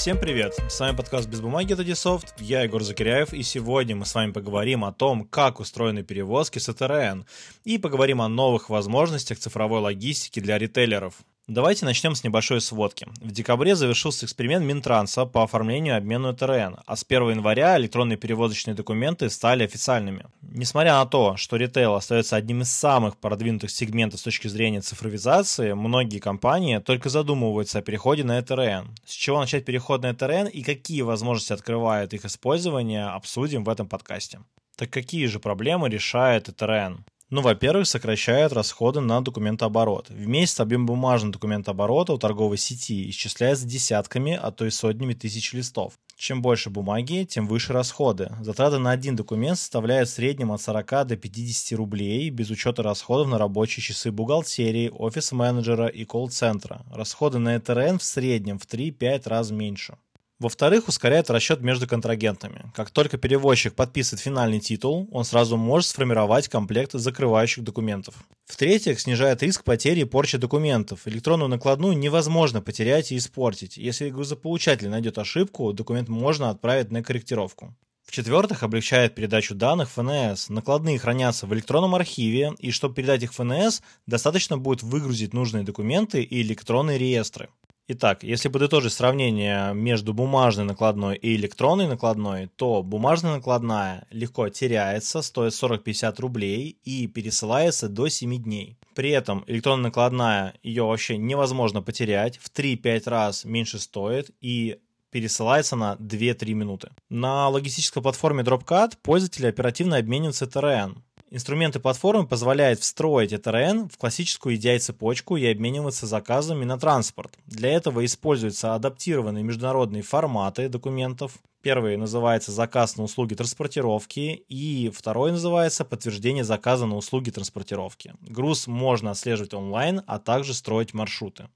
Всем привет! С вами подкаст «Без бумаги» это Дисофт, я Егор Закиряев, и сегодня мы с вами поговорим о том, как устроены перевозки с ЭТРН, и поговорим о новых возможностях цифровой логистики для ритейлеров. Давайте начнем с небольшой сводки. В декабре завершился эксперимент Минтранса по оформлению и обмену ТРН, а с 1 января электронные перевозочные документы стали официальными. Несмотря на то, что ритейл остается одним из самых продвинутых сегментов с точки зрения цифровизации, многие компании только задумываются о переходе на ЭТРН. С чего начать переход на ЭТРН и какие возможности открывает их использование, обсудим в этом подкасте. Так какие же проблемы решает ЭТРН? Ну, во-первых, сокращает расходы на документооборот. В объем бумажного документооборота у торговой сети исчисляется десятками, а то и сотнями тысяч листов. Чем больше бумаги, тем выше расходы. Затраты на один документ составляют в среднем от 40 до 50 рублей, без учета расходов на рабочие часы бухгалтерии, офис-менеджера и колл-центра. Расходы на ЭТРН в среднем в 3-5 раз меньше. Во-вторых, ускоряет расчет между контрагентами. Как только перевозчик подписывает финальный титул, он сразу может сформировать комплект закрывающих документов. В-третьих, снижает риск потери и порчи документов. Электронную накладную невозможно потерять и испортить. Если грузополучатель найдет ошибку, документ можно отправить на корректировку. В-четвертых, облегчает передачу данных ФНС. Накладные хранятся в электронном архиве, и чтобы передать их ФНС, достаточно будет выгрузить нужные документы и электронные реестры. Итак, если подытожить сравнение между бумажной накладной и электронной накладной, то бумажная накладная легко теряется, стоит 40-50 рублей и пересылается до 7 дней. При этом электронная накладная, ее вообще невозможно потерять, в 3-5 раз меньше стоит и пересылается на 2-3 минуты. На логистической платформе Dropcat пользователи оперативно обмениваются TRN. Инструменты платформы позволяют встроить ETRN в классическую EDI-цепочку и обмениваться заказами на транспорт. Для этого используются адаптированные международные форматы документов. Первый называется заказ на услуги транспортировки, и второй называется подтверждение заказа на услуги транспортировки. Груз можно отслеживать онлайн, а также строить маршруты.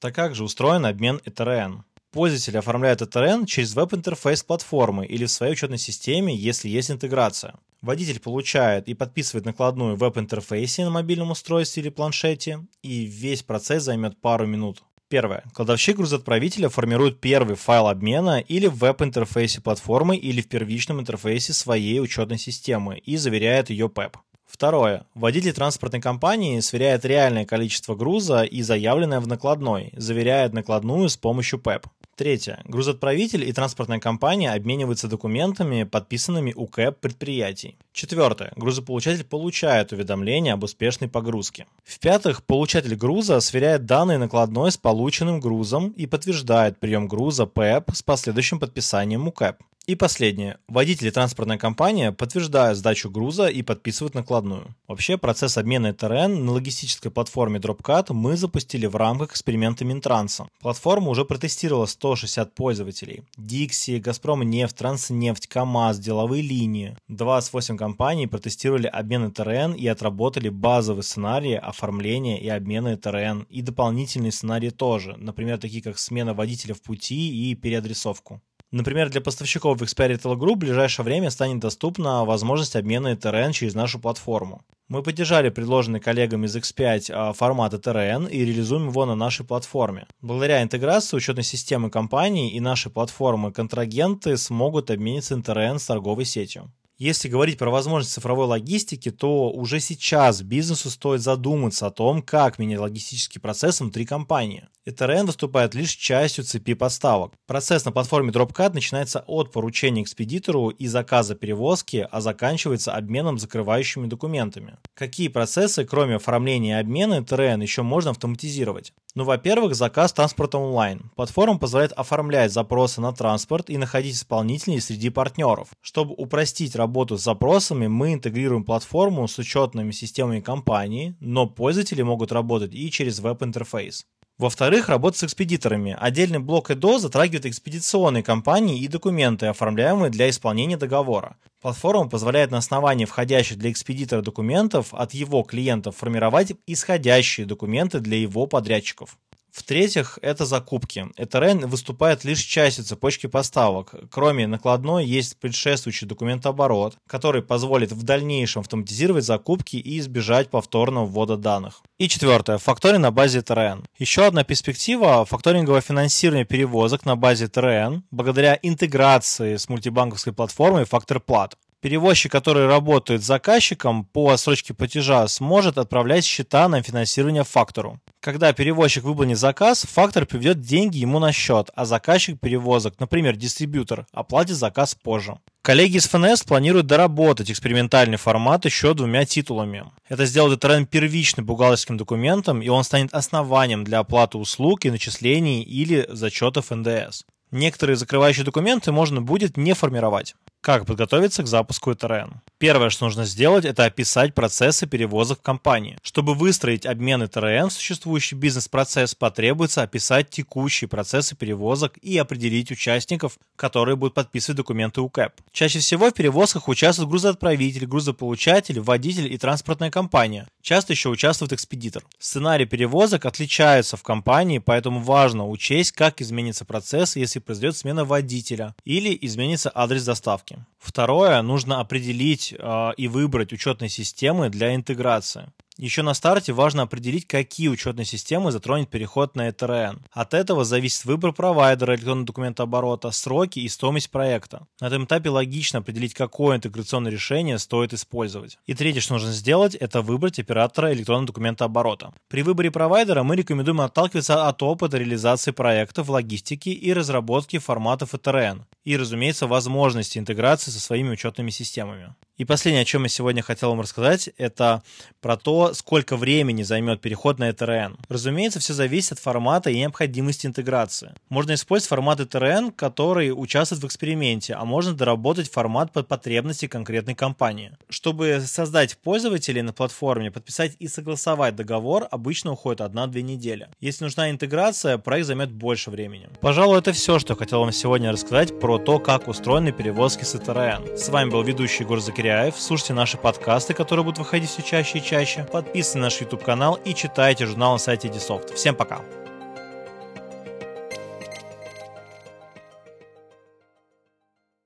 Так как же устроен обмен ETRN? Пользователь оформляет ETRN через веб-интерфейс платформы или в своей учетной системе, если есть интеграция. Водитель получает и подписывает накладную в веб-интерфейсе на мобильном устройстве или планшете, и весь процесс займет пару минут. Первое. Кладовщик грузоотправителя формирует первый файл обмена или в веб-интерфейсе платформы или в первичном интерфейсе своей учетной системы и заверяет ее PEP. Второе. Водитель транспортной компании сверяет реальное количество груза и заявленное в накладной, заверяет накладную с помощью PEP. Третье. Грузоотправитель и транспортная компания обмениваются документами, подписанными УКЭП предприятий. Четвертое. Грузополучатель получает уведомление об успешной погрузке. В-пятых, получатель груза сверяет данные накладной с полученным грузом и подтверждает прием груза ПЭП с последующим подписанием УКЭП. И последнее. Водители и транспортная компания подтверждают сдачу груза и подписывают накладную. Вообще, процесс обмена ТРН на логистической платформе Dropcat мы запустили в рамках эксперимента Минтранса. Платформа уже протестировала 160 пользователей. Dixie, Газпром нефть, Транснефть, КАМАЗ, деловые линии. 28 компаний протестировали обмен ТРН и отработали базовые сценарии оформления и обмена ТРН и дополнительные сценарии тоже, например, такие как смена водителя в пути и переадресовку. Например, для поставщиков Xperia Retail Group в ближайшее время станет доступна возможность обмена ETRN через нашу платформу. Мы поддержали предложенный коллегам из X5 а, формат ETRN и реализуем его на нашей платформе. Благодаря интеграции учетной системы компании и нашей платформы контрагенты смогут обмениться ETRN с торговой сетью. Если говорить про возможность цифровой логистики, то уже сейчас бизнесу стоит задуматься о том, как менять логистический процесс внутри компании. ETRN выступает лишь частью цепи поставок. Процесс на платформе Dropcat начинается от поручения экспедитору и заказа перевозки, а заканчивается обменом закрывающими документами. Какие процессы, кроме оформления и обмена ETRN, еще можно автоматизировать? Ну, во-первых, заказ транспорта онлайн. Платформа позволяет оформлять запросы на транспорт и находить исполнителей среди партнеров. Чтобы упростить работу с запросами, мы интегрируем платформу с учетными системами компании, но пользователи могут работать и через веб-интерфейс. Во-вторых, работа с экспедиторами. Отдельный блок ЭДО затрагивает экспедиционные компании и документы, оформляемые для исполнения договора. Платформа позволяет на основании входящих для экспедитора документов от его клиентов формировать исходящие документы для его подрядчиков. В-третьих, это закупки. ETRN выступает лишь частью цепочки поставок. Кроме накладной, есть предшествующий документооборот, который позволит в дальнейшем автоматизировать закупки и избежать повторного ввода данных. И четвертое. Факторинг на базе ETRN. Еще одна перспектива – факторинговое финансирование перевозок на базе ETRN благодаря интеграции с мультибанковской платформой FactorPlat перевозчик, который работает с заказчиком по срочке платежа, сможет отправлять счета на финансирование фактору. Когда перевозчик выполнит заказ, фактор приведет деньги ему на счет, а заказчик перевозок, например, дистрибьютор, оплатит заказ позже. Коллеги из ФНС планируют доработать экспериментальный формат еще двумя титулами. Это сделает тренд первичным бухгалтерским документом, и он станет основанием для оплаты услуг и начислений или зачетов НДС. Некоторые закрывающие документы можно будет не формировать. Как подготовиться к запуску ETRN? Первое, что нужно сделать, это описать процессы перевозок в компании. Чтобы выстроить обмен ETRN в существующий бизнес-процесс, потребуется описать текущие процессы перевозок и определить участников, которые будут подписывать документы УКЭП. Чаще всего в перевозках участвуют грузоотправитель, грузополучатель, водитель и транспортная компания. Часто еще участвует экспедитор. Сценарий перевозок отличаются в компании, поэтому важно учесть, как изменится процесс, если произойдет смена водителя или изменится адрес доставки ставки. Второе, нужно определить э, и выбрать учетные системы для интеграции. Еще на старте важно определить, какие учетные системы затронет переход на ETRN. От этого зависит выбор провайдера электронного документооборота, сроки и стоимость проекта. На этом этапе логично определить, какое интеграционное решение стоит использовать. И третье, что нужно сделать, это выбрать оператора электронного документооборота. При выборе провайдера мы рекомендуем отталкиваться от опыта реализации проектов в логистике и разработки форматов ETRN и, разумеется, возможности интеграции со своими учетными системами. И последнее, о чем я сегодня хотел вам рассказать, это про то, сколько времени займет переход на ETRN. Разумеется, все зависит от формата и необходимости интеграции. Можно использовать формат ETRN, который участвует в эксперименте, а можно доработать формат под потребности конкретной компании. Чтобы создать пользователей на платформе, подписать и согласовать договор обычно уходит 1-2 недели. Если нужна интеграция, проект займет больше времени. Пожалуй, это все, что хотел вам сегодня рассказать про то, как устроены перевозки с ETRN. С вами был ведущий Егор Закиряев. Слушайте наши подкасты, которые будут выходить все чаще и чаще. Подписывайтесь на наш YouTube канал и читайте журнал на сайте Edisoft. Всем пока!